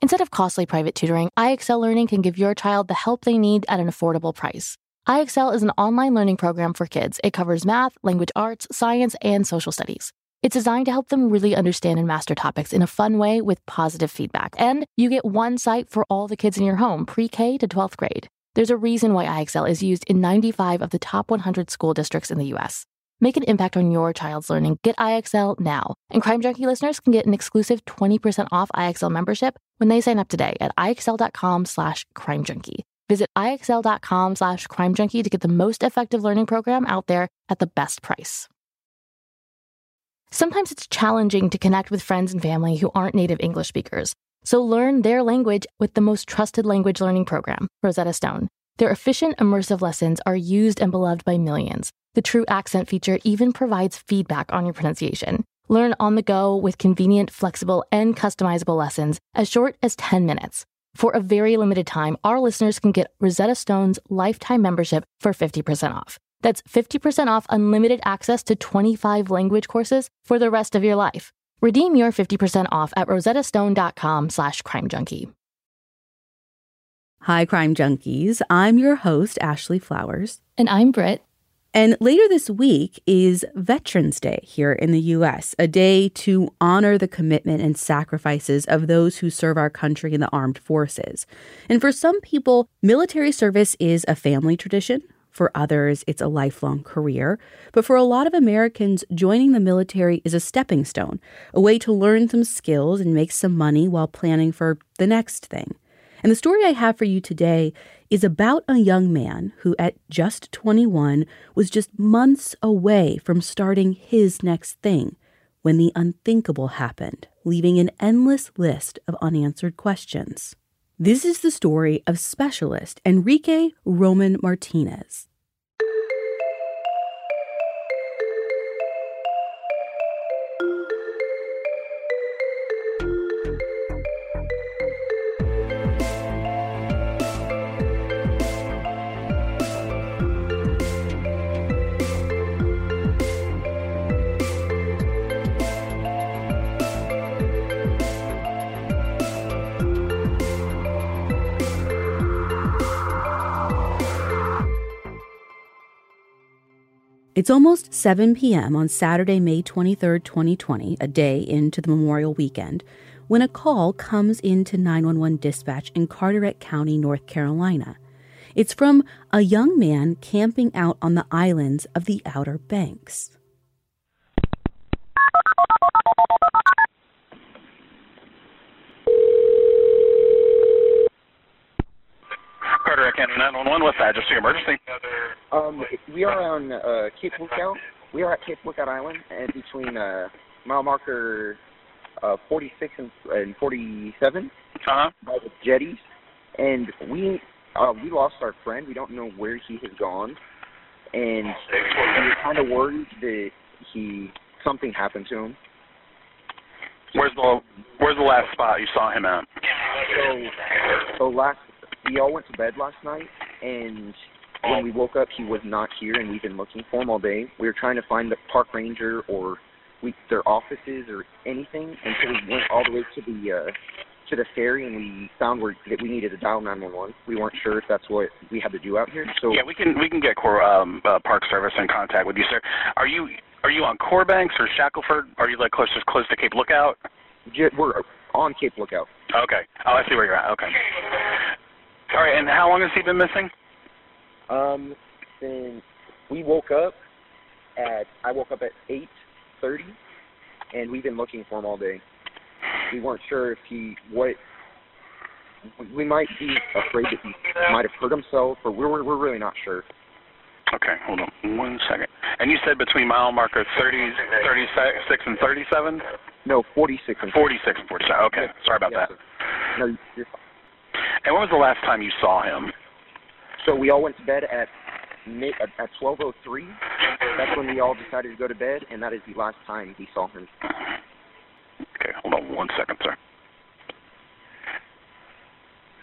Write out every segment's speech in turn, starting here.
Instead of costly private tutoring, IXL Learning can give your child the help they need at an affordable price. IXL is an online learning program for kids. It covers math, language arts, science, and social studies. It's designed to help them really understand and master topics in a fun way with positive feedback. And you get one site for all the kids in your home, pre K to 12th grade. There's a reason why IXL is used in 95 of the top 100 school districts in the US. Make an impact on your child's learning. Get IXL now. And Crime Junkie listeners can get an exclusive 20% off IXL membership when they sign up today at IXL.com slash crime junkie. Visit IXL.com slash crime junkie to get the most effective learning program out there at the best price. Sometimes it's challenging to connect with friends and family who aren't native English speakers. So learn their language with the most trusted language learning program, Rosetta Stone. Their efficient, immersive lessons are used and beloved by millions. The True Accent feature even provides feedback on your pronunciation. Learn on the go with convenient, flexible, and customizable lessons as short as 10 minutes. For a very limited time, our listeners can get Rosetta Stone's lifetime membership for 50% off. That's 50% off unlimited access to 25 language courses for the rest of your life. Redeem your 50% off at rosettastone.com slash crimejunkie. Hi, Crime Junkies. I'm your host, Ashley Flowers. And I'm Britt. And later this week is Veterans Day here in the U.S., a day to honor the commitment and sacrifices of those who serve our country in the armed forces. And for some people, military service is a family tradition. For others, it's a lifelong career. But for a lot of Americans, joining the military is a stepping stone, a way to learn some skills and make some money while planning for the next thing. And the story I have for you today is about a young man who, at just 21, was just months away from starting his next thing when the unthinkable happened, leaving an endless list of unanswered questions. This is the story of specialist Enrique Roman Martinez. It's almost 7 p.m. on Saturday, May 23, 2020, a day into the Memorial Weekend, when a call comes into 911 dispatch in Carteret County, North Carolina. It's from a young man camping out on the islands of the Outer Banks. Carteret County 911, what's that? Just your emergency? Um, we are on uh, Cape Lookout. We are at Cape Lookout Island, and between uh, mile marker uh, 46 and, and 47 Uh-huh. by the jetties, and we uh, we lost our friend. We don't know where he has gone, and we're kind of worried that he something happened to him. Where's the Where's the last spot you saw him at? So, so last we all went to bed last night, and when we woke up, he was not here, and we've been looking for him all day. We were trying to find the park ranger or we their offices or anything until we went all the way to the uh, to the ferry, and we found where that we needed to dial 911. We weren't sure if that's what we had to do out here. So Yeah, we can we can get Cor- um, uh, Park Service in contact with you, sir. Are you Are you on Core Banks or Shackleford? Are you like close to close to Cape Lookout? we're on Cape Lookout. Okay. Oh, I see where you're at. Okay. All right, and how long has he been missing? Um, then we woke up at I woke up at eight thirty, and we've been looking for him all day. We weren't sure if he what. We might be afraid that he might have hurt himself, but we're we're really not sure. Okay, hold on one second. And you said between mile marker 30, 36 and 37? No, forty six and 46 and 47. Okay, sorry about Yes, that. sir. No, you're fine. And when was the last time you saw him? So we all went to bed at mid, at at twelve oh three. That's when we all decided to go to bed, and that is the last time we saw him. Okay, hold on one second, sir.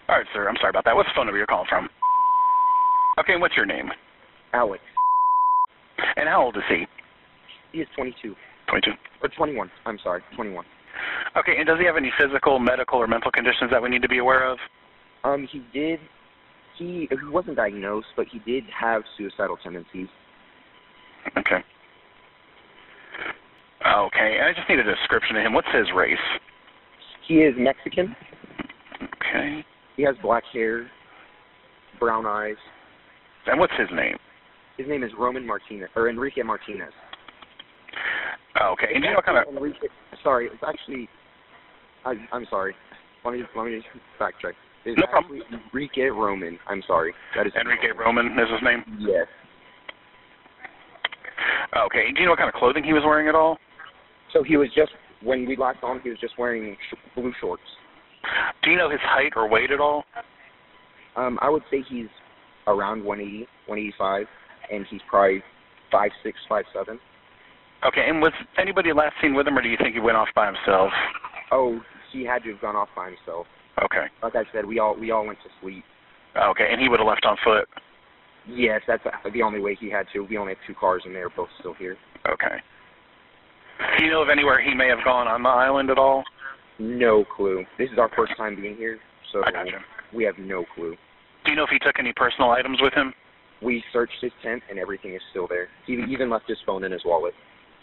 All right, sir. I'm sorry about that. What's the phone number you're calling from? Okay, and what's your name? Alex, And how old is he? he is twenty two 22. or twenty one. I'm sorry, twenty one. Okay, and does he have any physical, medical, or mental conditions that we need to be aware of? Um, he did. He he wasn't diagnosed, but he did have suicidal tendencies. Okay. Okay, I just need a description of him. What's his race? He is Mexican. Okay. He has black hair, brown eyes. And what's his name? His name is Roman Martinez or Enrique Martinez. Okay, and you know kind of... Enrique, sorry, it's actually. I, I'm sorry. Let me let me backtrack. It's No problem. Enrique Roman. I'm sorry. That is Enrique Roman is his name? Yes. Okay, do you know what kind of clothing he was wearing at all? So he was just when we last saw him, he was just wearing sh- blue shorts. Do you know his height or weight at all? Um, I would say he's around 180, 185, and he's probably five six, five seven. Okay, and was anybody last seen with him, or do you think he went off by himself? Oh, he had to have gone off by himself. Okay. Like I said, we all we all went to sleep. Okay, and he would have left on foot? Yes, that's the only way he had to. We only have two cars, and they're both still here. Okay. Do you know of anywhere he may have gone on the island at all? No clue. This is our first time being here, so gotcha. we have no clue. Do you know if he took any personal items with him? We searched his tent, and everything is still there. He even left his phone in his wallet.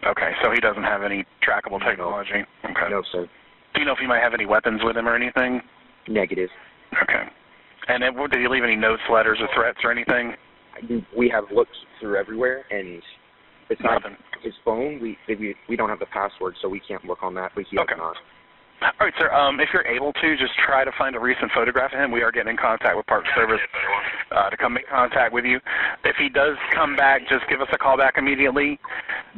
Okay, so he doesn't have any trackable technology. Okay. No, sir. Do you know if he might have any weapons with him or anything? Negative. Okay. And then, did he leave any notes, letters, or threats or anything? We have looked through everywhere, and besides Nothing. his phone, we we we don't have the password, so we can't look on that. But he has Okay. not. All right, sir. Um, if you're able to, just try to find a recent photograph of him. We are getting in contact with Park Service uh, to come make contact with you. If he does come back, just give us a call back immediately.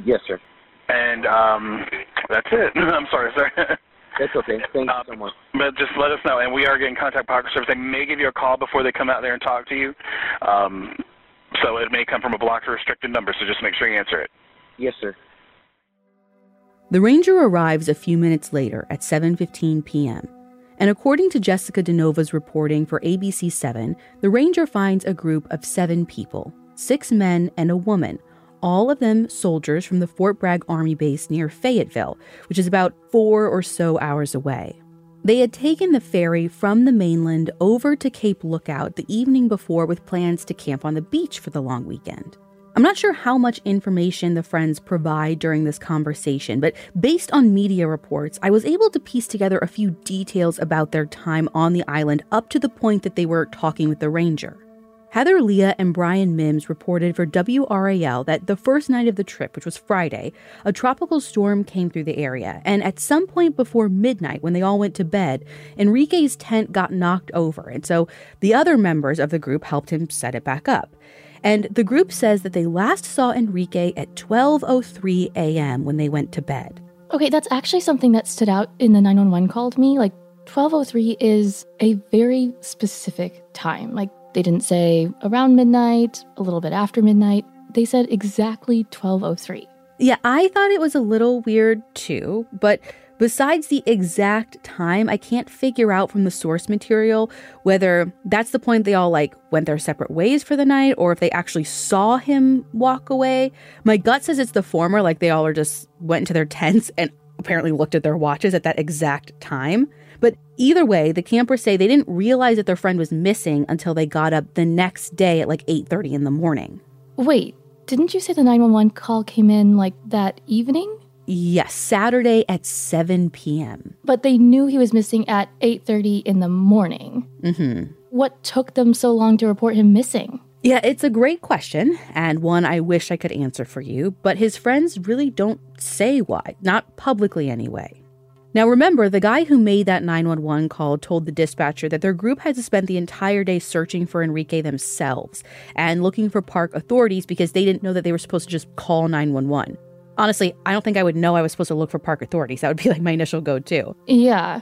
Yes, sir. And um, that's it. I'm sorry, sir. That's okay. Thank you Uh, so much. But just let us know, and we are getting contact with Park Service. They may give you a call before they come out there and talk to you. Um, so it may come from a blocked or restricted number, so just make sure you answer it. Yes, sir. The ranger arrives a few minutes later at 7:15 p.m. And according to Jessica DeNova's reporting for ABC7, the ranger finds a group of 7 people, 6 men and a woman, all of them soldiers from the Fort Bragg Army base near Fayetteville, which is about 4 or so hours away. They had taken the ferry from the mainland over to Cape Lookout the evening before with plans to camp on the beach for the long weekend. I'm not sure how much information the friends provide during this conversation, but based on media reports, I was able to piece together a few details about their time on the island up to the point that they were talking with the ranger. Heather Leah and Brian Mims reported for WRAL that the first night of the trip, which was Friday, a tropical storm came through the area, and at some point before midnight, when they all went to bed, Enrique's tent got knocked over, and so the other members of the group helped him set it back up. And the group says that they last saw Enrique at 12:03 a.m. when they went to bed. Okay, that's actually something that stood out in the 911 call to me. Like 1203 is a very specific time. Like they didn't say around midnight, a little bit after midnight. They said exactly 1203. Yeah, I thought it was a little weird too, but besides the exact time, I can't figure out from the source material whether that's the point they all like went their separate ways for the night or if they actually saw him walk away. My gut says it's the former, like they all are just went into their tents and apparently looked at their watches at that exact time. But either way, the campers say they didn't realize that their friend was missing until they got up the next day at like 8:30 in the morning. Wait, didn't you say the 911 call came in like that evening? Yes, Saturday at 7 p.m. But they knew he was missing at 8:30 in the morning. Mm-hmm. what took them so long to report him missing? Yeah, it's a great question, and one I wish I could answer for you, but his friends really don't say why, not publicly anyway. Now, remember, the guy who made that 911 call told the dispatcher that their group had to spend the entire day searching for Enrique themselves and looking for park authorities because they didn't know that they were supposed to just call 911. Honestly, I don't think I would know I was supposed to look for park authorities. That would be like my initial go to. Yeah.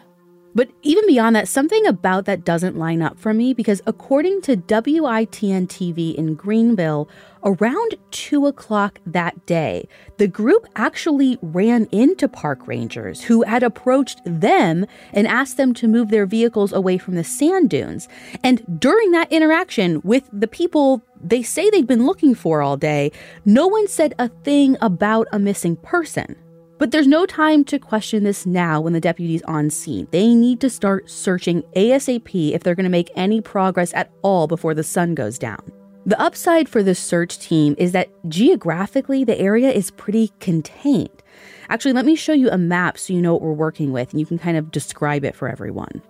But even beyond that, something about that doesn't line up for me because according to WITN TV in Greenville, around 2 o'clock that day, the group actually ran into park rangers who had approached them and asked them to move their vehicles away from the sand dunes. And during that interaction with the people they say they'd been looking for all day, no one said a thing about a missing person. But there's no time to question this now when the deputy's on scene. They need to start searching ASAP if they're going to make any progress at all before the sun goes down. The upside for the search team is that geographically, the area is pretty contained. Actually, let me show you a map so you know what we're working with and you can kind of describe it for everyone.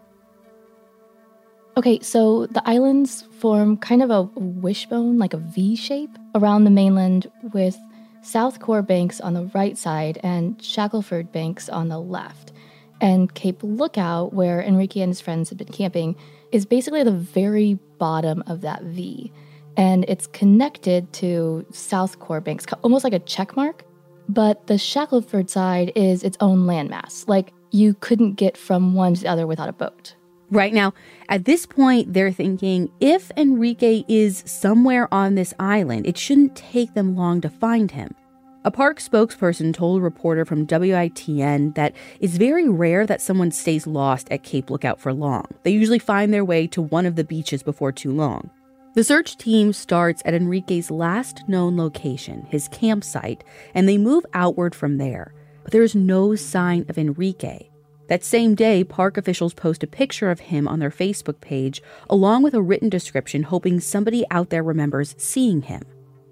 Okay, so the islands form kind of a wishbone, like a V shape, around the mainland with South Core Banks on the right side and Shackleford Banks on the left. And Cape Lookout, where Enrique and his friends had been camping, is basically the very bottom of that V. And it's connected to South Core Banks, almost like a check mark. But the Shackleford side is its own landmass. Like you couldn't get from one to the other without a boat. Right now, at this point, they're thinking if Enrique is somewhere on this island, it shouldn't take them long to find him. A park spokesperson told a reporter from WITN that it's very rare that someone stays lost at Cape Lookout for long. They usually find their way to one of the beaches before too long. The search team starts at Enrique's last known location, his campsite, and they move outward from there. But there is no sign of Enrique. That same day, park officials post a picture of him on their Facebook page, along with a written description, hoping somebody out there remembers seeing him.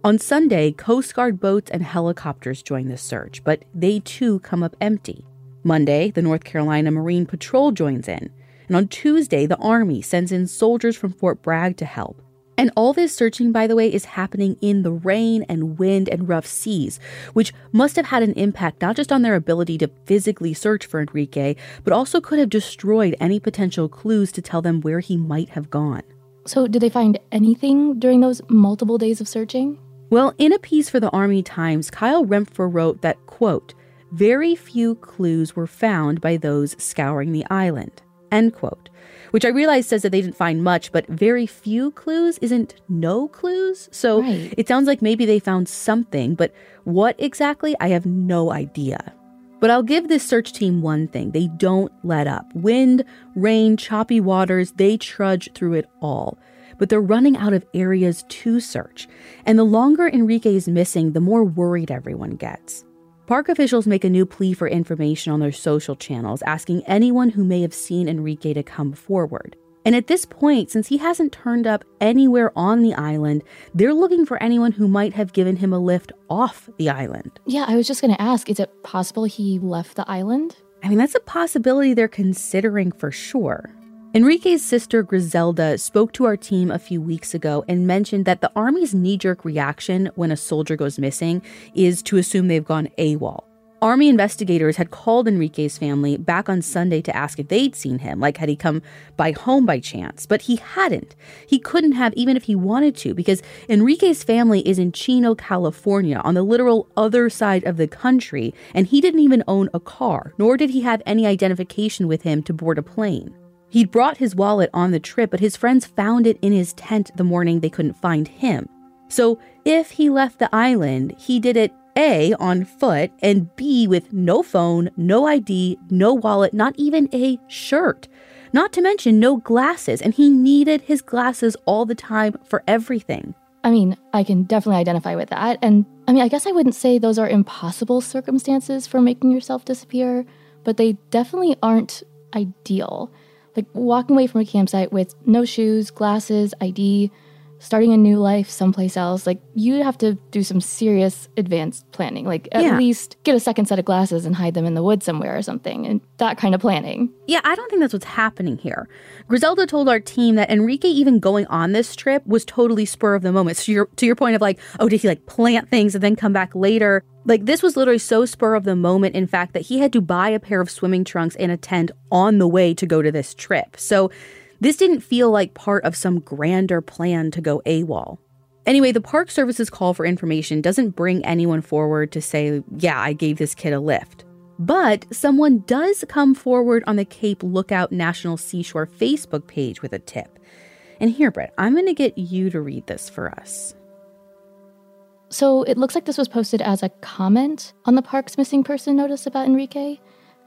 On Sunday, Coast Guard boats and helicopters join the search, but they too come up empty. Monday, the North Carolina Marine Patrol joins in. And on Tuesday, the Army sends in soldiers from Fort Bragg to help. And all this searching, by the way, is happening in the rain and wind and rough seas, which must have had an impact not just on their ability to physically search for Enrique, but also could have destroyed any potential clues to tell them where he might have gone. So, did they find anything during those multiple days of searching? Well, in a piece for the Army Times, Kyle Rempfer wrote that, quote, very few clues were found by those scouring the island, end quote which I realize says that they didn't find much, but very few clues isn't no clues. So right. it sounds like maybe they found something, but what exactly, I have no idea. But I'll give this search team one thing they don't let up. Wind, rain, choppy waters, they trudge through it all. But they're running out of areas to search. And the longer Enrique is missing, the more worried everyone gets. Park officials make a new plea for information on their social channels, asking anyone who may have seen Enrique to come forward. And at this point, since he hasn't turned up anywhere on the island, they're looking for anyone who might have given him a lift off the island. Yeah, I was just going to ask is it possible he left the island? I mean, that's a possibility they're considering for sure. Enrique's sister Griselda spoke to our team a few weeks ago and mentioned that the Army's knee jerk reaction when a soldier goes missing is to assume they've gone AWOL. Army investigators had called Enrique's family back on Sunday to ask if they'd seen him, like had he come by home by chance, but he hadn't. He couldn't have even if he wanted to because Enrique's family is in Chino, California, on the literal other side of the country, and he didn't even own a car, nor did he have any identification with him to board a plane. He'd brought his wallet on the trip, but his friends found it in his tent the morning they couldn't find him. So if he left the island, he did it A, on foot, and B, with no phone, no ID, no wallet, not even a shirt. Not to mention no glasses, and he needed his glasses all the time for everything. I mean, I can definitely identify with that. And I mean, I guess I wouldn't say those are impossible circumstances for making yourself disappear, but they definitely aren't ideal. Like walking away from a campsite with no shoes, glasses, ID, starting a new life someplace else, like you'd have to do some serious advanced planning. Like at Yeah. least get a second set of glasses and hide them in the woods somewhere or something, and that kind of planning. Yeah, I don't think that's what's happening here. Griselda told our team that Enrique even going on this trip was totally spur of the moment. So your, to your point of like, oh, did he like plant things and then come back later? Like this was literally so spur of the moment, in fact, that he had to buy a pair of swimming trunks and a tent on the way to go to this trip. So this didn't feel like part of some grander plan to go AWOL. Anyway, the Park Service's call for information doesn't bring anyone forward to say, yeah, I gave this kid a lift. But someone does come forward on the Cape Lookout National Seashore Facebook page with a tip. And here, Britt, I'm going to get you to read this for us. So it looks like this was posted as a comment on the park's missing person notice about Enrique.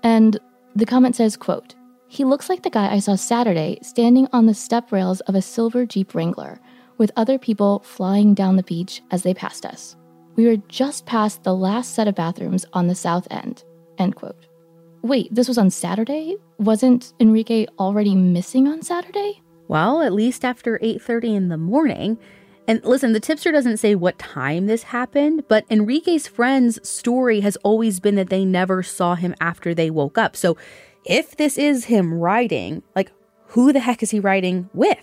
And the comment says, quote, He looks like the guy I saw Saturday standing on the step rails of a silver Jeep Wrangler with other people flying down the beach as they passed us. We were just past the last set of bathrooms on the south end. End quote. Wait, this was on Saturday? Wasn't Enrique already missing on Saturday? Well, at least after 8:30 in the morning. And listen, the tipster doesn't say what time this happened, but Enrique's friend's story has always been that they never saw him after they woke up. So, if this is him riding, like who the heck is he riding with?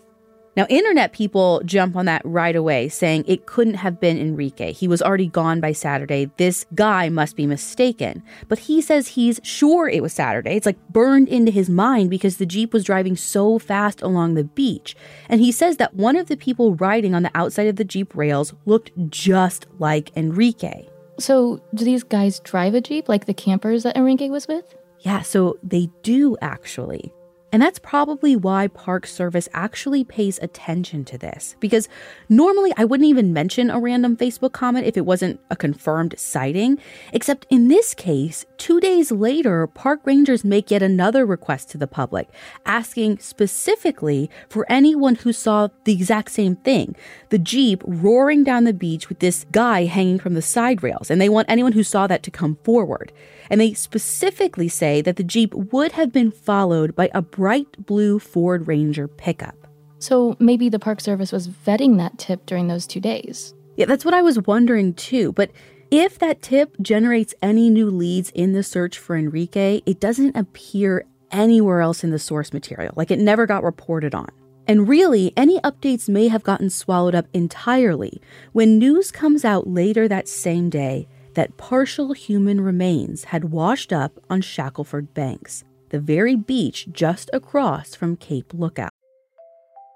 Now, internet people jump on that right away, saying it couldn't have been Enrique. He was already gone by Saturday. This guy must be mistaken. But he says he's sure it was Saturday. It's like burned into his mind because the Jeep was driving so fast along the beach. And he says that one of the people riding on the outside of the Jeep rails looked just like Enrique. So, do these guys drive a Jeep like the campers that Enrique was with? Yeah, so they do actually. And that's probably why Park Service actually pays attention to this. Because normally I wouldn't even mention a random Facebook comment if it wasn't a confirmed sighting. Except in this case, two days later, park rangers make yet another request to the public, asking specifically for anyone who saw the exact same thing the Jeep roaring down the beach with this guy hanging from the side rails. And they want anyone who saw that to come forward. And they specifically say that the Jeep would have been followed by a bright blue Ford Ranger pickup. So maybe the Park Service was vetting that tip during those two days. Yeah, that's what I was wondering too. But if that tip generates any new leads in the search for Enrique, it doesn't appear anywhere else in the source material. Like it never got reported on. And really, any updates may have gotten swallowed up entirely when news comes out later that same day that partial human remains had washed up on Shackleford Banks, the very beach just across from Cape Lookout.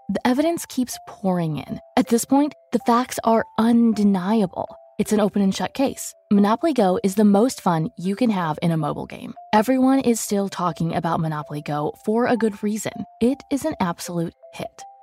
The evidence keeps pouring in. At this point, the facts are undeniable. It's an open and shut case. Monopoly Go is the most fun you can have in a mobile game. Everyone is still talking about Monopoly Go for a good reason. It is an absolute hit.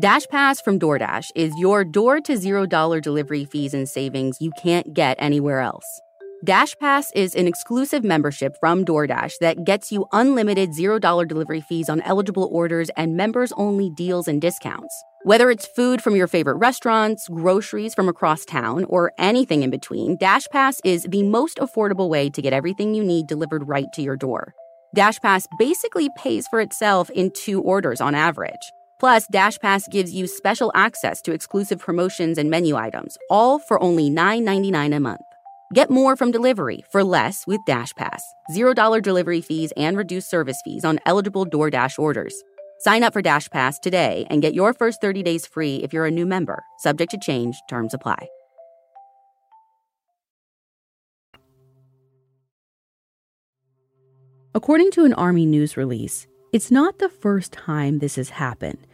DashPass from DoorDash is your door to $0 delivery fees and savings you can't get anywhere else. DashPass is an exclusive membership from DoorDash that gets you unlimited $0 delivery fees on eligible orders and members only deals and discounts. Whether it's food from your favorite restaurants, groceries from across town, or anything in between, DashPass is the most affordable way to get everything you need delivered right to your door. DashPass basically pays for itself in two orders on average. Plus, DashPass gives you special access to exclusive promotions and menu items, all for only $9.99 a month. Get more from delivery for less with DashPass. $0 delivery fees and reduced service fees on eligible DoorDash orders. Sign up for DashPass today and get your first 30 days free if you're a new member. Subject to change, terms apply. According to an Army news release, it's not the first time this has happened.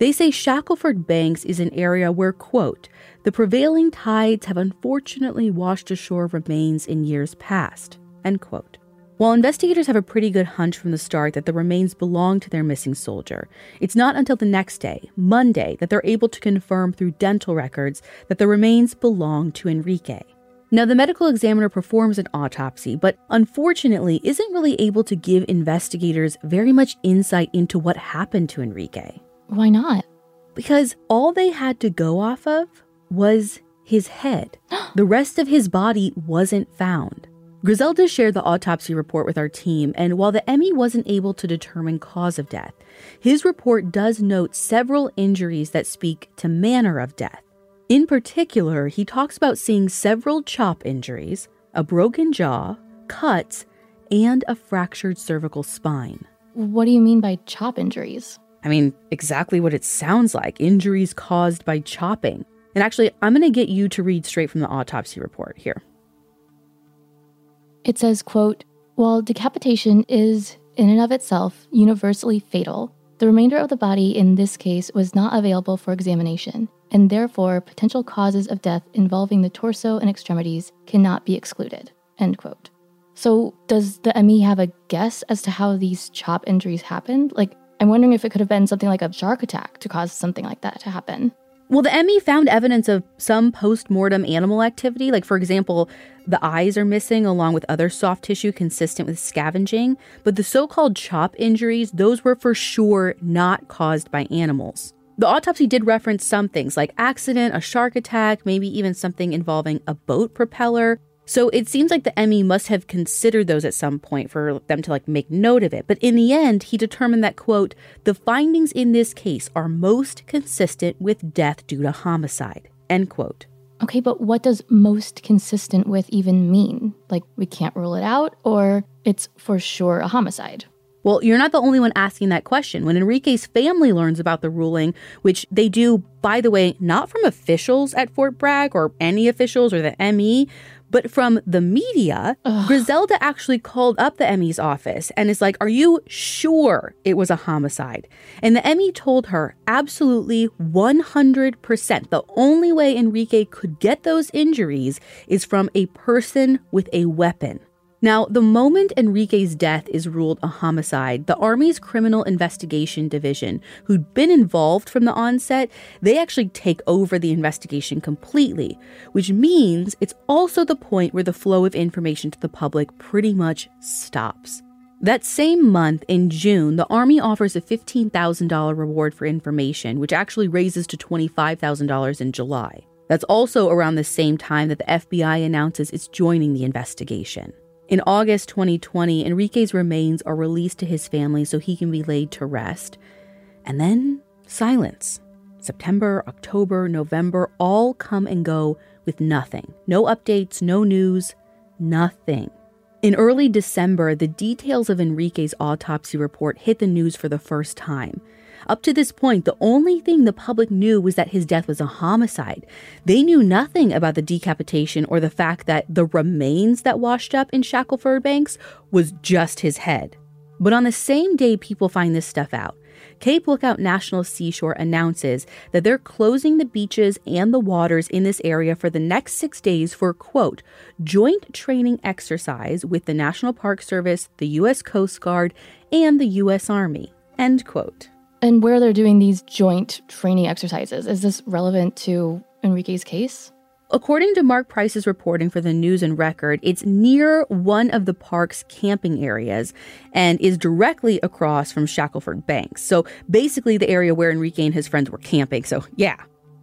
They say Shackleford Banks is an area where, quote, the prevailing tides have unfortunately washed ashore remains in years past, end quote. While investigators have a pretty good hunch from the start that the remains belong to their missing soldier, it's not until the next day, Monday, that they're able to confirm through dental records that the remains belong to Enrique. Now, the medical examiner performs an autopsy, but unfortunately isn't really able to give investigators very much insight into what happened to Enrique. Why not? Because all they had to go off of was his head. the rest of his body wasn't found. Griselda shared the autopsy report with our team, and while the ME wasn't able to determine cause of death, his report does note several injuries that speak to manner of death. In particular, he talks about seeing several chop injuries, a broken jaw, cuts, and a fractured cervical spine. What do you mean by chop injuries? I mean, exactly what it sounds like injuries caused by chopping. And actually, I'm going to get you to read straight from the autopsy report here. It says, quote, while decapitation is in and of itself universally fatal, the remainder of the body in this case was not available for examination, and therefore potential causes of death involving the torso and extremities cannot be excluded. End quote. So, does the ME have a guess as to how these chop injuries happened? Like, I'm wondering if it could have been something like a shark attack to cause something like that to happen. Well, the ME found evidence of some post mortem animal activity. Like, for example, the eyes are missing along with other soft tissue consistent with scavenging. But the so called chop injuries, those were for sure not caused by animals. The autopsy did reference some things like accident, a shark attack, maybe even something involving a boat propeller. So it seems like the ME must have considered those at some point for them to like make note of it. But in the end, he determined that quote, the findings in this case are most consistent with death due to homicide. End quote. Okay, but what does most consistent with even mean? Like we can't rule it out or it's for sure a homicide? Well, you're not the only one asking that question. When Enrique's family learns about the ruling, which they do, by the way, not from officials at Fort Bragg or any officials or the ME, but from the media, Ugh. Griselda actually called up the ME's office and is like, Are you sure it was a homicide? And the ME told her, Absolutely 100%. The only way Enrique could get those injuries is from a person with a weapon. Now, the moment Enrique's death is ruled a homicide, the Army's Criminal Investigation Division, who'd been involved from the onset, they actually take over the investigation completely, which means it's also the point where the flow of information to the public pretty much stops. That same month, in June, the Army offers a $15,000 reward for information, which actually raises to $25,000 in July. That's also around the same time that the FBI announces it's joining the investigation. In August 2020, Enrique's remains are released to his family so he can be laid to rest. And then silence. September, October, November all come and go with nothing. No updates, no news, nothing. In early December, the details of Enrique's autopsy report hit the news for the first time. Up to this point, the only thing the public knew was that his death was a homicide. They knew nothing about the decapitation or the fact that the remains that washed up in Shackleford Banks was just his head. But on the same day people find this stuff out, Cape Lookout National Seashore announces that they're closing the beaches and the waters in this area for the next six days for, quote, joint training exercise with the National Park Service, the U.S. Coast Guard, and the U.S. Army, end quote. And where they're doing these joint training exercises, is this relevant to Enrique's case? According to Mark Price's reporting for the News and Record, it's near one of the park's camping areas and is directly across from Shackleford Banks. So basically, the area where Enrique and his friends were camping. So, yeah.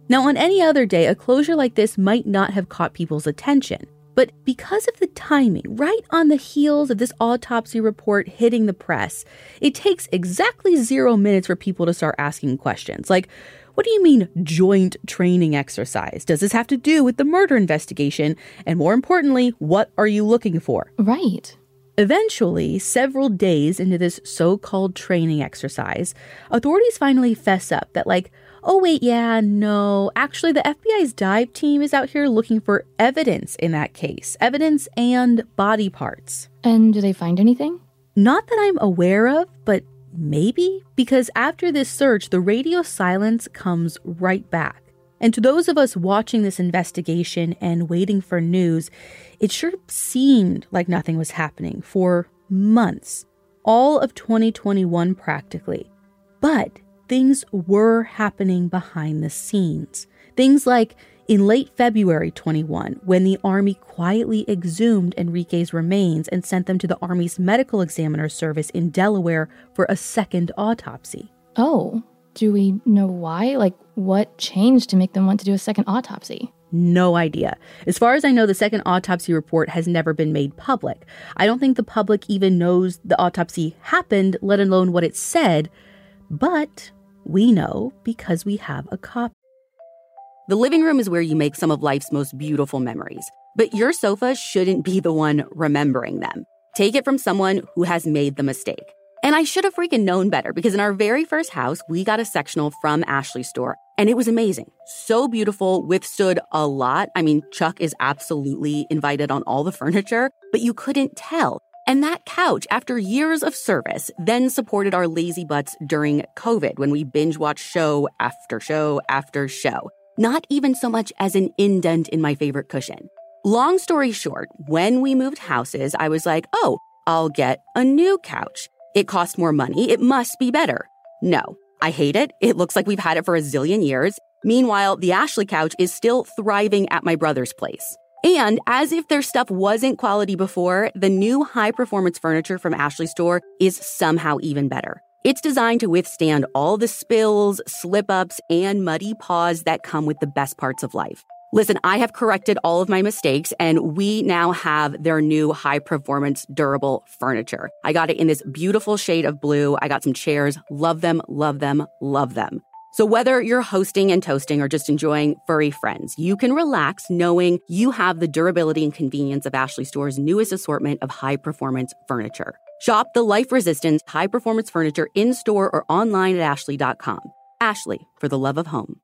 Now, on any other day, a closure like this might not have caught people's attention. But because of the timing, right on the heels of this autopsy report hitting the press, it takes exactly zero minutes for people to start asking questions like, what do you mean joint training exercise? Does this have to do with the murder investigation? And more importantly, what are you looking for? Right. Eventually, several days into this so called training exercise, authorities finally fess up that, like, oh, wait, yeah, no. Actually, the FBI's dive team is out here looking for evidence in that case evidence and body parts. And do they find anything? Not that I'm aware of, but maybe? Because after this search, the radio silence comes right back. And to those of us watching this investigation and waiting for news, it sure seemed like nothing was happening for months, all of 2021 practically. But things were happening behind the scenes. Things like in late February 21, when the Army quietly exhumed Enrique's remains and sent them to the Army's Medical Examiner Service in Delaware for a second autopsy. Oh, do we know why? Like, what changed to make them want to do a second autopsy? No idea. As far as I know, the second autopsy report has never been made public. I don't think the public even knows the autopsy happened, let alone what it said, but we know because we have a copy. The living room is where you make some of life's most beautiful memories, but your sofa shouldn't be the one remembering them. Take it from someone who has made the mistake. And I should have freaking known better because in our very first house, we got a sectional from Ashley store and it was amazing. So beautiful, withstood a lot. I mean, Chuck is absolutely invited on all the furniture, but you couldn't tell. And that couch, after years of service, then supported our lazy butts during COVID when we binge watched show after show after show. Not even so much as an indent in my favorite cushion. Long story short, when we moved houses, I was like, oh, I'll get a new couch. It cost more money. It must be better. No, I hate it. It looks like we've had it for a zillion years. Meanwhile, the Ashley couch is still thriving at my brother's place. And as if their stuff wasn't quality before, the new high performance furniture from Ashley Store is somehow even better. It's designed to withstand all the spills, slip ups, and muddy paws that come with the best parts of life. Listen, I have corrected all of my mistakes and we now have their new high performance durable furniture. I got it in this beautiful shade of blue. I got some chairs. Love them, love them, love them. So whether you're hosting and toasting or just enjoying furry friends, you can relax knowing you have the durability and convenience of Ashley Store's newest assortment of high performance furniture. Shop the life resistant high performance furniture in store or online at ashley.com. Ashley, for the love of home.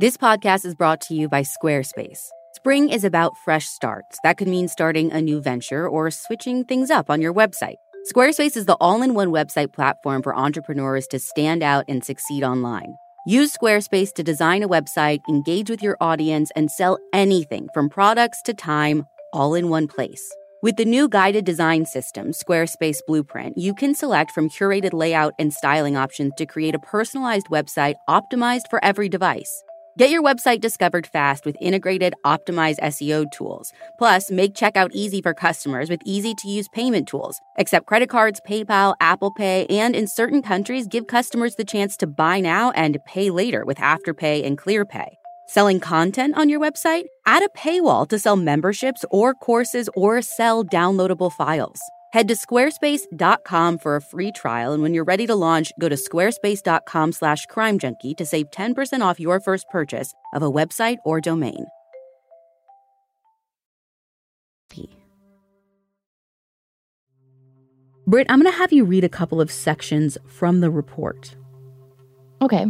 This podcast is brought to you by Squarespace. Spring is about fresh starts. That could mean starting a new venture or switching things up on your website. Squarespace is the all in one website platform for entrepreneurs to stand out and succeed online. Use Squarespace to design a website, engage with your audience, and sell anything from products to time all in one place. With the new guided design system, Squarespace Blueprint, you can select from curated layout and styling options to create a personalized website optimized for every device. Get your website discovered fast with integrated, optimized SEO tools. Plus, make checkout easy for customers with easy to use payment tools. Accept credit cards, PayPal, Apple Pay, and in certain countries, give customers the chance to buy now and pay later with Afterpay and ClearPay. Selling content on your website? Add a paywall to sell memberships or courses or sell downloadable files. Head to squarespace.com for a free trial, and when you're ready to launch, go to squarespace.com slash crimejunkie to save 10% off your first purchase of a website or domain. Britt, I'm going to have you read a couple of sections from the report. Okay.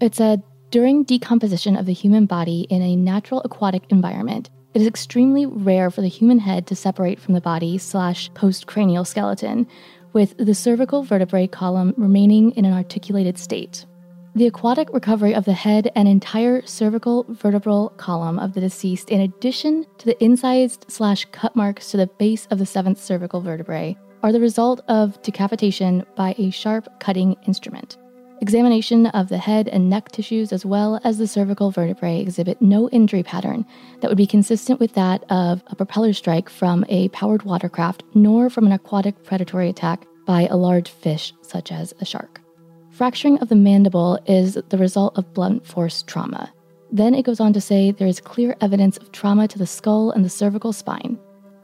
It said, during decomposition of the human body in a natural aquatic environment, it is extremely rare for the human head to separate from the body slash postcranial skeleton, with the cervical vertebrae column remaining in an articulated state. The aquatic recovery of the head and entire cervical vertebral column of the deceased, in addition to the incised slash cut marks to the base of the seventh cervical vertebrae, are the result of decapitation by a sharp cutting instrument. Examination of the head and neck tissues, as well as the cervical vertebrae, exhibit no injury pattern that would be consistent with that of a propeller strike from a powered watercraft, nor from an aquatic predatory attack by a large fish, such as a shark. Fracturing of the mandible is the result of blunt force trauma. Then it goes on to say there is clear evidence of trauma to the skull and the cervical spine.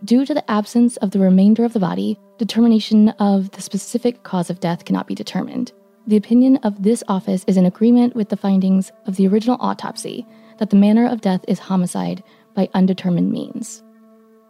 Due to the absence of the remainder of the body, determination of the specific cause of death cannot be determined. The opinion of this office is in agreement with the findings of the original autopsy that the manner of death is homicide by undetermined means.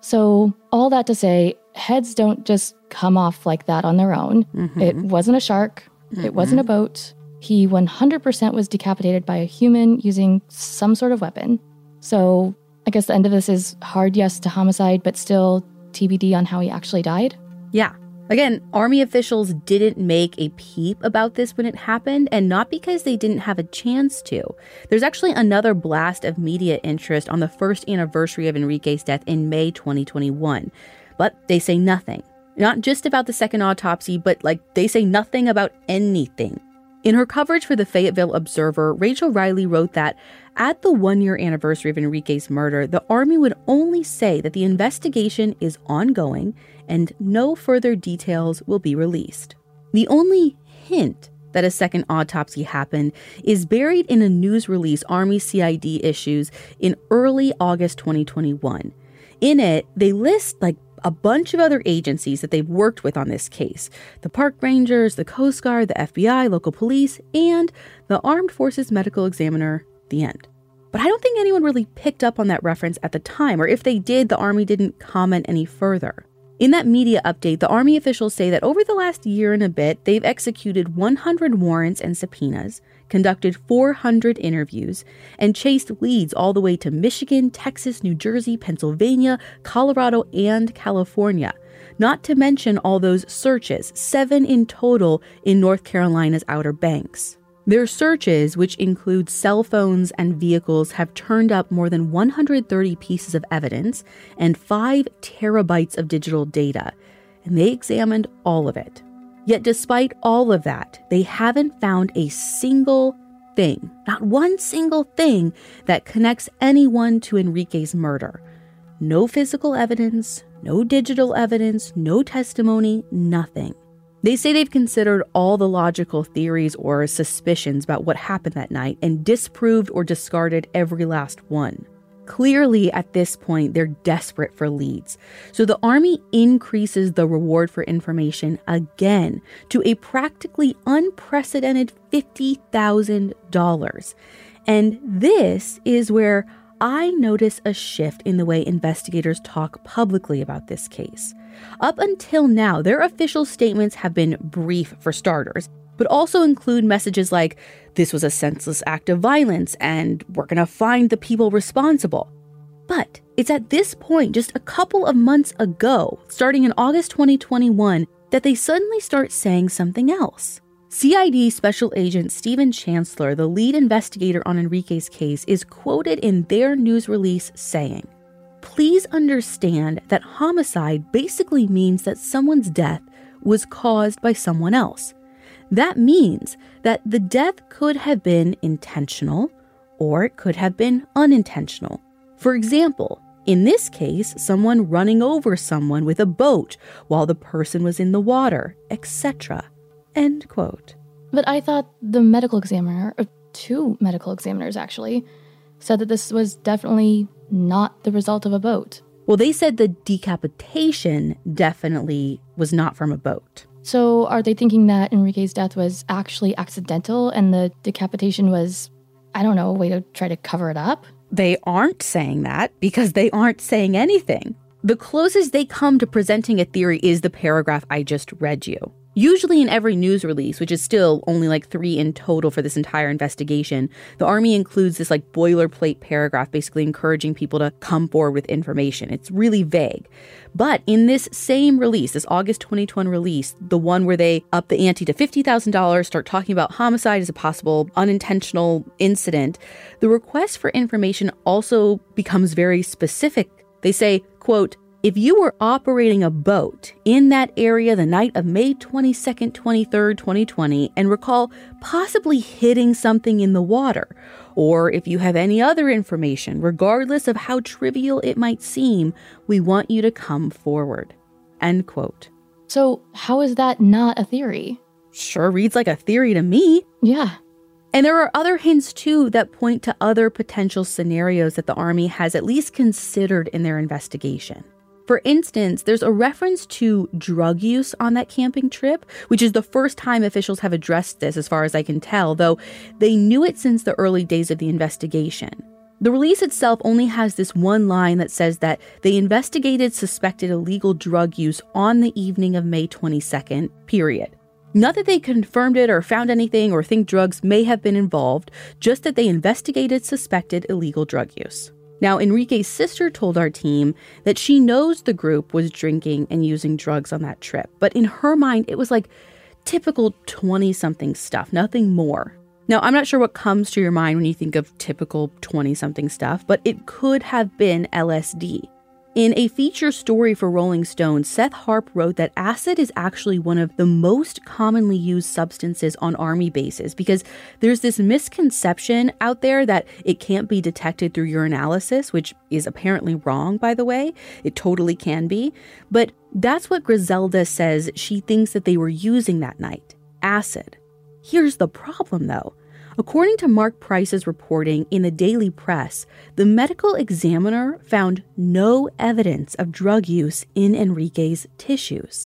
So, all that to say, heads don't just come off like that on their own. Mm-hmm. It wasn't a shark, mm-hmm. it wasn't a boat. He 100% was decapitated by a human using some sort of weapon. So, I guess the end of this is hard yes to homicide, but still TBD on how he actually died. Yeah. Again, Army officials didn't make a peep about this when it happened, and not because they didn't have a chance to. There's actually another blast of media interest on the first anniversary of Enrique's death in May 2021. But they say nothing. Not just about the second autopsy, but like they say nothing about anything. In her coverage for the Fayetteville Observer, Rachel Riley wrote that at the one year anniversary of Enrique's murder, the Army would only say that the investigation is ongoing and no further details will be released. The only hint that a second autopsy happened is buried in a news release Army CID issues in early August 2021. In it, they list like a bunch of other agencies that they've worked with on this case the park rangers, the Coast Guard, the FBI, local police, and the Armed Forces Medical Examiner, the end. But I don't think anyone really picked up on that reference at the time, or if they did, the Army didn't comment any further. In that media update, the Army officials say that over the last year and a bit, they've executed 100 warrants and subpoenas, conducted 400 interviews, and chased leads all the way to Michigan, Texas, New Jersey, Pennsylvania, Colorado, and California. Not to mention all those searches, seven in total in North Carolina's Outer Banks. Their searches, which include cell phones and vehicles, have turned up more than 130 pieces of evidence and 5 terabytes of digital data, and they examined all of it. Yet, despite all of that, they haven't found a single thing, not one single thing, that connects anyone to Enrique's murder. No physical evidence, no digital evidence, no testimony, nothing. They say they've considered all the logical theories or suspicions about what happened that night and disproved or discarded every last one. Clearly, at this point, they're desperate for leads. So the Army increases the reward for information again to a practically unprecedented $50,000. And this is where I notice a shift in the way investigators talk publicly about this case. Up until now, their official statements have been brief for starters, but also include messages like, this was a senseless act of violence and we're gonna find the people responsible. But it's at this point, just a couple of months ago, starting in August 2021, that they suddenly start saying something else. CID Special Agent Stephen Chancellor, the lead investigator on Enrique's case, is quoted in their news release saying, please understand that homicide basically means that someone's death was caused by someone else. That means that the death could have been intentional or it could have been unintentional. For example, in this case, someone running over someone with a boat while the person was in the water, etc. End quote. But I thought the medical examiner, two medical examiners actually, said that this was definitely not the result of a boat. Well, they said the decapitation definitely was not from a boat. So, are they thinking that Enrique's death was actually accidental and the decapitation was, I don't know, a way to try to cover it up? They aren't saying that because they aren't saying anything. The closest they come to presenting a theory is the paragraph I just read you. Usually, in every news release, which is still only like three in total for this entire investigation, the Army includes this like boilerplate paragraph basically encouraging people to come forward with information. It's really vague. But in this same release, this August 2021 release, the one where they up the ante to $50,000, start talking about homicide as a possible unintentional incident, the request for information also becomes very specific. They say, quote, if you were operating a boat in that area the night of May 22nd, 23rd, 2020, and recall possibly hitting something in the water, or if you have any other information, regardless of how trivial it might seem, we want you to come forward. End quote. So, how is that not a theory? Sure reads like a theory to me. Yeah. And there are other hints too that point to other potential scenarios that the Army has at least considered in their investigation. For instance, there's a reference to drug use on that camping trip, which is the first time officials have addressed this, as far as I can tell, though they knew it since the early days of the investigation. The release itself only has this one line that says that they investigated suspected illegal drug use on the evening of May 22nd, period. Not that they confirmed it or found anything or think drugs may have been involved, just that they investigated suspected illegal drug use. Now, Enrique's sister told our team that she knows the group was drinking and using drugs on that trip, but in her mind, it was like typical 20 something stuff, nothing more. Now, I'm not sure what comes to your mind when you think of typical 20 something stuff, but it could have been LSD. In a feature story for Rolling Stone, Seth Harp wrote that acid is actually one of the most commonly used substances on army bases because there's this misconception out there that it can't be detected through urinalysis, which is apparently wrong, by the way. It totally can be. But that's what Griselda says she thinks that they were using that night acid. Here's the problem though. According to Mark Price's reporting in the Daily Press, the medical examiner found no evidence of drug use in Enrique's tissues.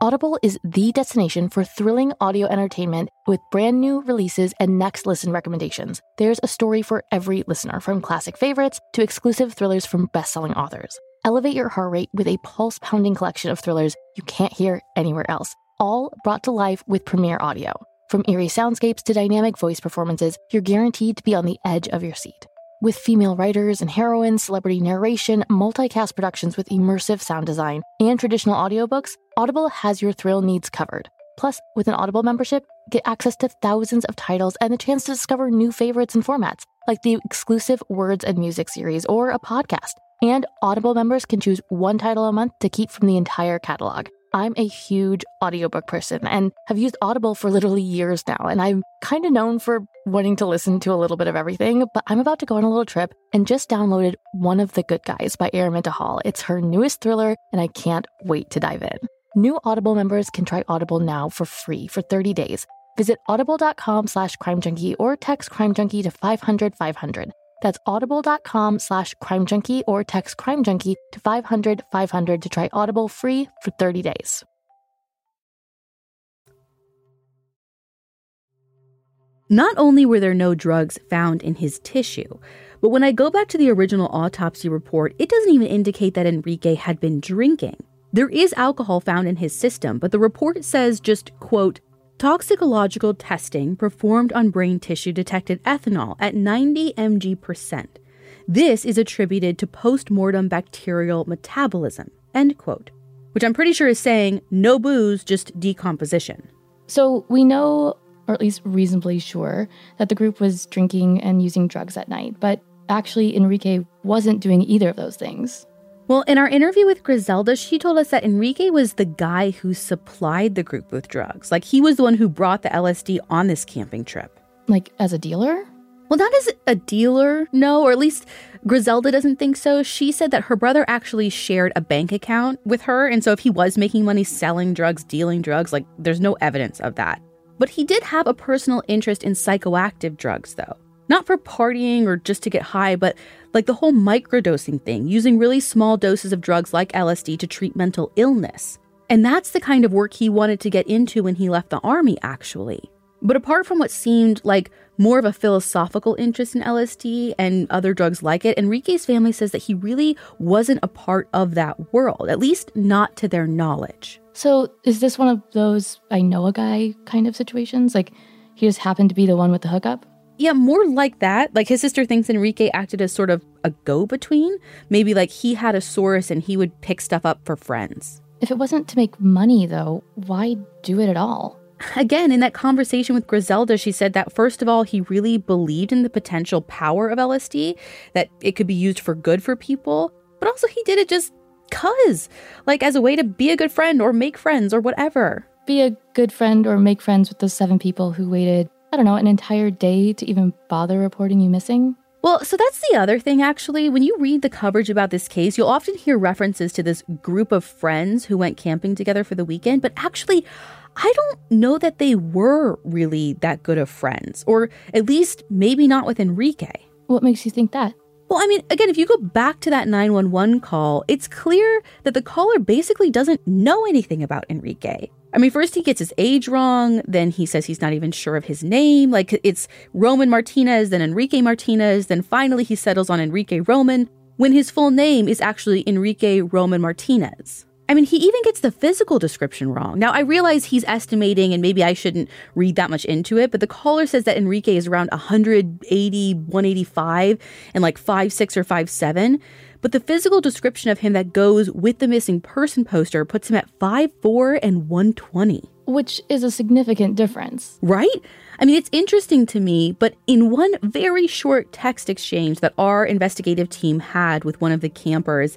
Audible is the destination for thrilling audio entertainment with brand new releases and next listen recommendations. There's a story for every listener, from classic favorites to exclusive thrillers from best selling authors. Elevate your heart rate with a pulse pounding collection of thrillers you can't hear anywhere else, all brought to life with Premiere Audio. From eerie soundscapes to dynamic voice performances, you're guaranteed to be on the edge of your seat. With female writers and heroines, celebrity narration, multicast productions with immersive sound design, and traditional audiobooks, Audible has your thrill needs covered. Plus, with an Audible membership, get access to thousands of titles and the chance to discover new favorites and formats, like the exclusive Words and Music series or a podcast. And Audible members can choose one title a month to keep from the entire catalog. I'm a huge audiobook person and have used Audible for literally years now. And I'm kind of known for wanting to listen to a little bit of everything, but I'm about to go on a little trip and just downloaded One of the Good Guys by Araminta Hall. It's her newest thriller, and I can't wait to dive in. New Audible members can try Audible now for free for 30 days. Visit audible.com slash crimejunkie or text crimejunkie to 500 500. That's audible.com slash crime junkie or text crime junkie to 500 500 to try Audible free for 30 days. Not only were there no drugs found in his tissue, but when I go back to the original autopsy report, it doesn't even indicate that Enrique had been drinking. There is alcohol found in his system, but the report says just, quote, Toxicological testing performed on brain tissue detected ethanol at 90 mg percent. This is attributed to post-mortem bacterial metabolism, end quote. Which I'm pretty sure is saying no booze, just decomposition. So we know, or at least reasonably sure, that the group was drinking and using drugs at night, but actually Enrique wasn't doing either of those things. Well, in our interview with Griselda, she told us that Enrique was the guy who supplied the group with drugs. Like he was the one who brought the LSD on this camping trip. Like as a dealer? Well, not as a dealer, no, or at least Griselda doesn't think so. She said that her brother actually shared a bank account with her. And so if he was making money selling drugs, dealing drugs, like there's no evidence of that. But he did have a personal interest in psychoactive drugs, though. Not for partying or just to get high, but like the whole microdosing thing, using really small doses of drugs like LSD to treat mental illness. And that's the kind of work he wanted to get into when he left the army, actually. But apart from what seemed like more of a philosophical interest in LSD and other drugs like it, Enrique's family says that he really wasn't a part of that world, at least not to their knowledge. So, is this one of those I know a guy kind of situations? Like, he just happened to be the one with the hookup? Yeah, more like that. Like his sister thinks Enrique acted as sort of a go between. Maybe like he had a source and he would pick stuff up for friends. If it wasn't to make money, though, why do it at all? Again, in that conversation with Griselda, she said that first of all, he really believed in the potential power of LSD, that it could be used for good for people, but also he did it just cuz, like as a way to be a good friend or make friends or whatever. Be a good friend or make friends with those seven people who waited I don't know, an entire day to even bother reporting you missing? Well, so that's the other thing, actually. When you read the coverage about this case, you'll often hear references to this group of friends who went camping together for the weekend, but actually, I don't know that they were really that good of friends, or at least maybe not with Enrique. What makes you think that? Well, I mean, again, if you go back to that 911 call, it's clear that the caller basically doesn't know anything about Enrique. I mean, first he gets his age wrong, then he says he's not even sure of his name. Like it's Roman Martinez, then Enrique Martinez, then finally he settles on Enrique Roman, when his full name is actually Enrique Roman Martinez. I mean, he even gets the physical description wrong. Now, I realize he's estimating, and maybe I shouldn't read that much into it, but the caller says that Enrique is around 180, 185, and like 5'6 or 5'7. But the physical description of him that goes with the missing person poster puts him at 5'4 and 120. Which is a significant difference. Right? I mean, it's interesting to me, but in one very short text exchange that our investigative team had with one of the campers,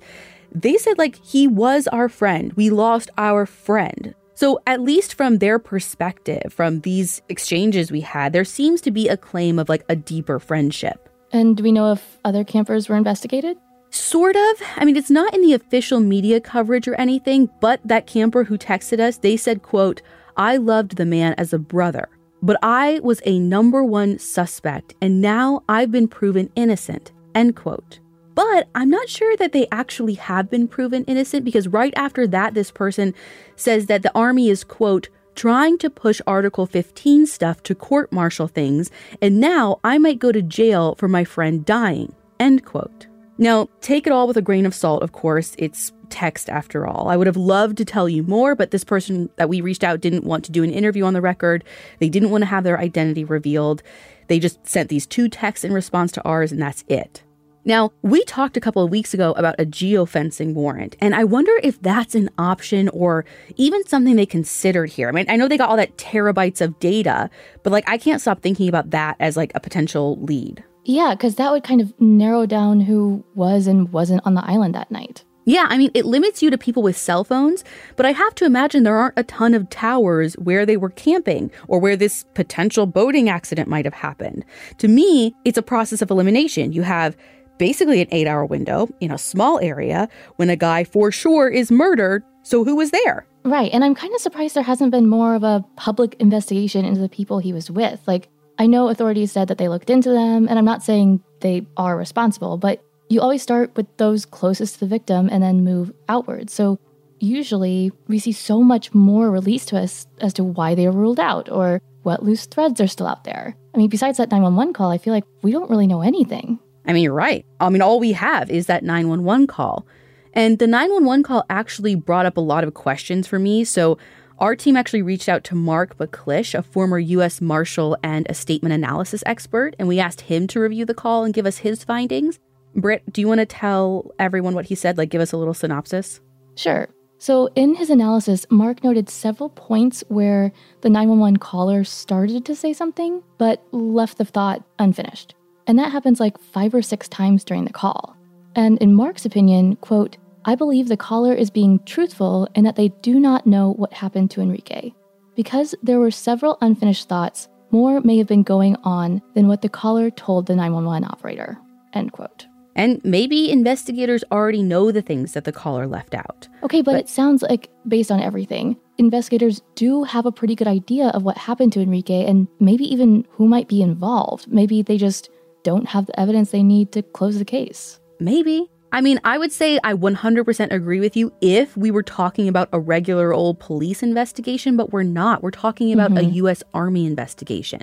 they said, like, he was our friend. We lost our friend. So, at least from their perspective, from these exchanges we had, there seems to be a claim of like a deeper friendship. And do we know if other campers were investigated? Sort of. I mean, it's not in the official media coverage or anything, but that camper who texted us, they said, quote, I loved the man as a brother, but I was a number one suspect, and now I've been proven innocent, end quote. But I'm not sure that they actually have been proven innocent because right after that, this person says that the army is, quote, trying to push Article 15 stuff to court martial things, and now I might go to jail for my friend dying, end quote. Now, take it all with a grain of salt, of course. It's text after all. I would have loved to tell you more, but this person that we reached out didn't want to do an interview on the record. They didn't want to have their identity revealed. They just sent these two texts in response to ours, and that's it. Now, we talked a couple of weeks ago about a geofencing warrant, and I wonder if that's an option or even something they considered here. I mean, I know they got all that terabytes of data, but like I can't stop thinking about that as like a potential lead. Yeah, because that would kind of narrow down who was and wasn't on the island that night. Yeah, I mean, it limits you to people with cell phones, but I have to imagine there aren't a ton of towers where they were camping or where this potential boating accident might have happened. To me, it's a process of elimination. You have basically an eight hour window in a small area when a guy for sure is murdered. So who was there? Right. And I'm kind of surprised there hasn't been more of a public investigation into the people he was with. Like, I know authorities said that they looked into them, and I'm not saying they are responsible, but you always start with those closest to the victim and then move outward. So usually we see so much more released to us as to why they were ruled out or what loose threads are still out there. I mean, besides that 911 call, I feel like we don't really know anything. I mean, you're right. I mean, all we have is that 911 call. And the 911 call actually brought up a lot of questions for me. So our team actually reached out to Mark McClish, a former U.S. Marshal and a statement analysis expert, and we asked him to review the call and give us his findings. Britt, do you want to tell everyone what he said? Like, give us a little synopsis? Sure. So, in his analysis, Mark noted several points where the 911 caller started to say something, but left the thought unfinished. And that happens like five or six times during the call. And in Mark's opinion, quote, I believe the caller is being truthful in that they do not know what happened to Enrique. Because there were several unfinished thoughts, more may have been going on than what the caller told the 911 operator. End quote. And maybe investigators already know the things that the caller left out. Okay, but, but, it sounds like, based on everything, investigators do have a pretty good idea of what happened to Enrique and maybe even who might be involved. Maybe they just don't have the evidence they need to close the case. Maybe. I mean, I would say I 100% agree with you if we were talking about a regular old police investigation, but we're not. We're talking about mm-hmm. a U.S. Army investigation.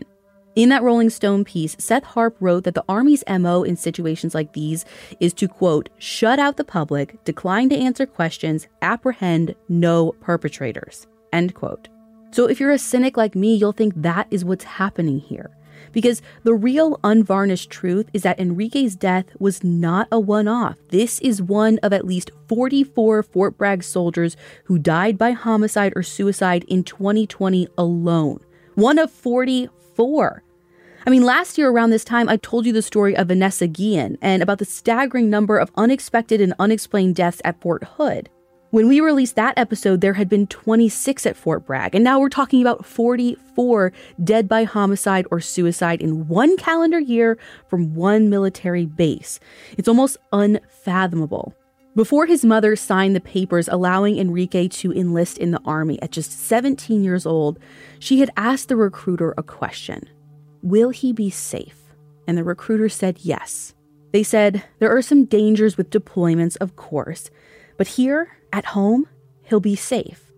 In that Rolling Stone piece, Seth Harp wrote that the Army's MO in situations like these is to, quote, shut out the public, decline to answer questions, apprehend no perpetrators, end quote. So if you're a cynic like me, you'll think that is what's happening here. Because the real unvarnished truth is that Enrique's death was not a one off. This is one of at least 44 Fort Bragg soldiers who died by homicide or suicide in 2020 alone. One of 44. I mean, last year around this time, I told you the story of Vanessa Guillen and about the staggering number of unexpected and unexplained deaths at Fort Hood. When we released that episode, there had been 26 at Fort Bragg, and now we're talking about 44 dead by homicide or suicide in one calendar year from one military base. It's almost unfathomable. Before his mother signed the papers allowing Enrique to enlist in the army at just 17 years old, she had asked the recruiter a question Will he be safe? And the recruiter said yes. They said, There are some dangers with deployments, of course, but here, at home, he'll be safe.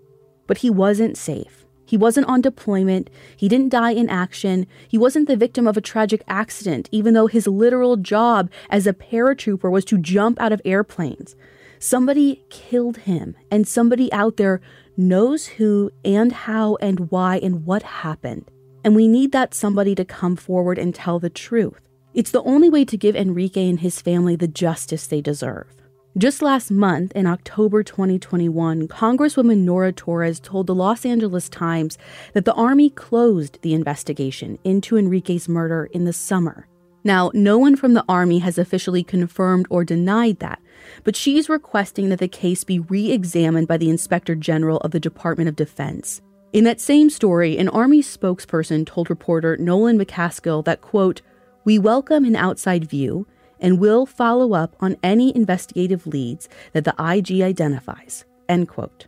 But he wasn't safe. He wasn't on deployment. He didn't die in action. He wasn't the victim of a tragic accident, even though his literal job as a paratrooper was to jump out of airplanes. Somebody killed him, and somebody out there knows who and how and why and what happened. And we need that somebody to come forward and tell the truth. It's the only way to give Enrique and his family the justice they deserve. Just last month, in October 2021, Congresswoman Norma Torres told the Los Angeles Times that the Army closed the investigation into Enrique's murder in the summer. Now, no one from the Army has officially confirmed or denied that, but she's requesting that the case be re examined by the Inspector General of the Department of Defense. In that same story, an Army spokesperson told reporter Nolan McCaskill that, quote, we welcome an outside view and will follow up on any investigative leads that the IG identifies. End quote.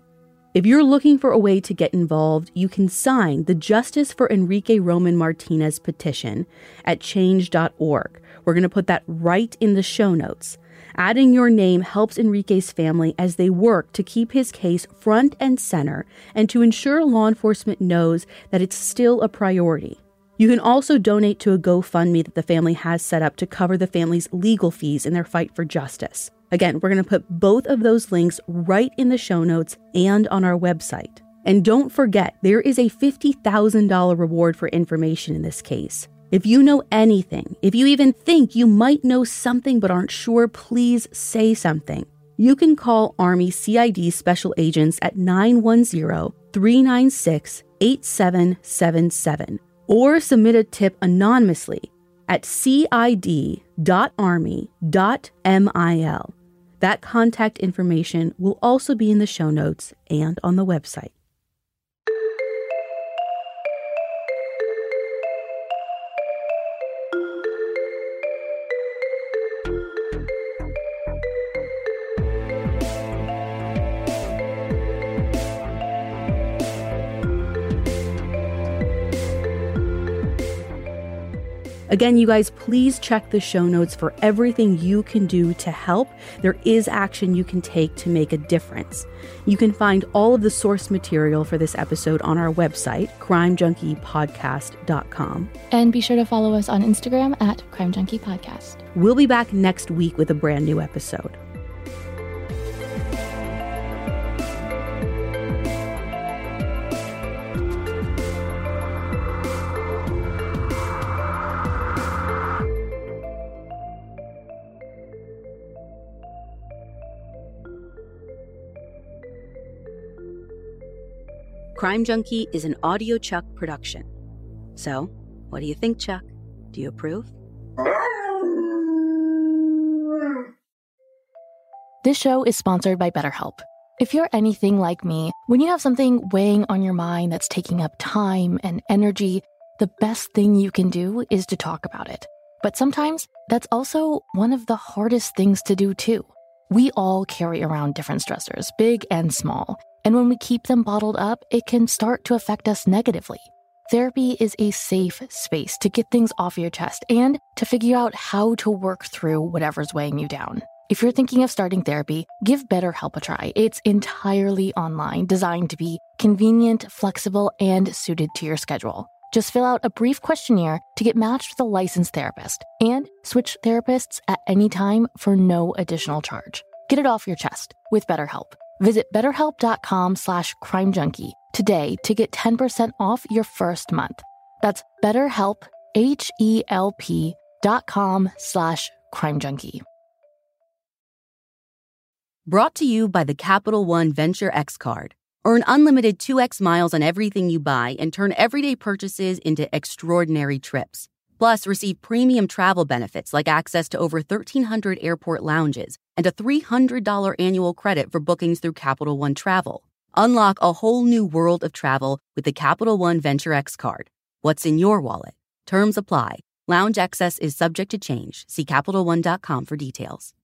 If you're looking for a way to get involved, you can sign the Justice for Enrique Roman Martinez petition at change.org. We're going to put that right in the show notes. Adding your name helps Enrique's family as they work to keep his case front and center and to ensure law enforcement knows that it's still a priority. You can also donate to a GoFundMe that the family has set up to cover the family's legal fees in their fight for justice. Again, we're going to put both of those links right in the show notes and on our website. And don't forget, there is a $50,000 reward for information in this case. If you know anything, if you even think you might know something but aren't sure, please say something. You can call Army CID special agents at 910 396 8777 or submit a tip anonymously at cid.army.mil. That contact information will also be in the show notes and on the website. Again, you guys, please check the show notes for everything you can do to help. There is action you can take to make a difference. You can find all of the source material for this episode on our website, crimejunkiepodcast.com. And be sure to follow us on Instagram at Crime Junkie Podcast. We'll be back next week with a brand new episode. Crime Junkie is an audio Chuck production. So, what do you think, Chuck? Do you approve? This show is sponsored by BetterHelp. If you're anything like me, when you have something weighing on your mind that's taking up time and energy, the best thing you can do is to talk about it. But sometimes that's also one of the hardest things to do, too. We all carry around different stressors, big and small. And when we keep them bottled up, it can start to affect us negatively. Therapy is a safe space to get things off your chest and to figure out how to work through whatever's weighing you down. If you're thinking of starting therapy, give BetterHelp a try. It's entirely online, designed to be convenient, flexible, and suited to your schedule. Just fill out a brief questionnaire to get matched with a licensed therapist and switch therapists at any time for no additional charge. Get it off your chest with BetterHelp. Visit betterhelp.com slash crimejunkie today to get 10% off your first month. That's betterhelp, H-E-L-P dot com slash crimejunkie. Brought to you by the Capital One Venture X card. Earn unlimited 2x miles on everything you buy and turn everyday purchases into extraordinary trips. Plus, receive premium travel benefits like access to over 1,300 airport lounges and a $300 annual credit for bookings through Capital One Travel. Unlock a whole new world of travel with the Capital One Venture X card. What's in your wallet? Terms apply. Lounge access is subject to change. See CapitalOne.com for details.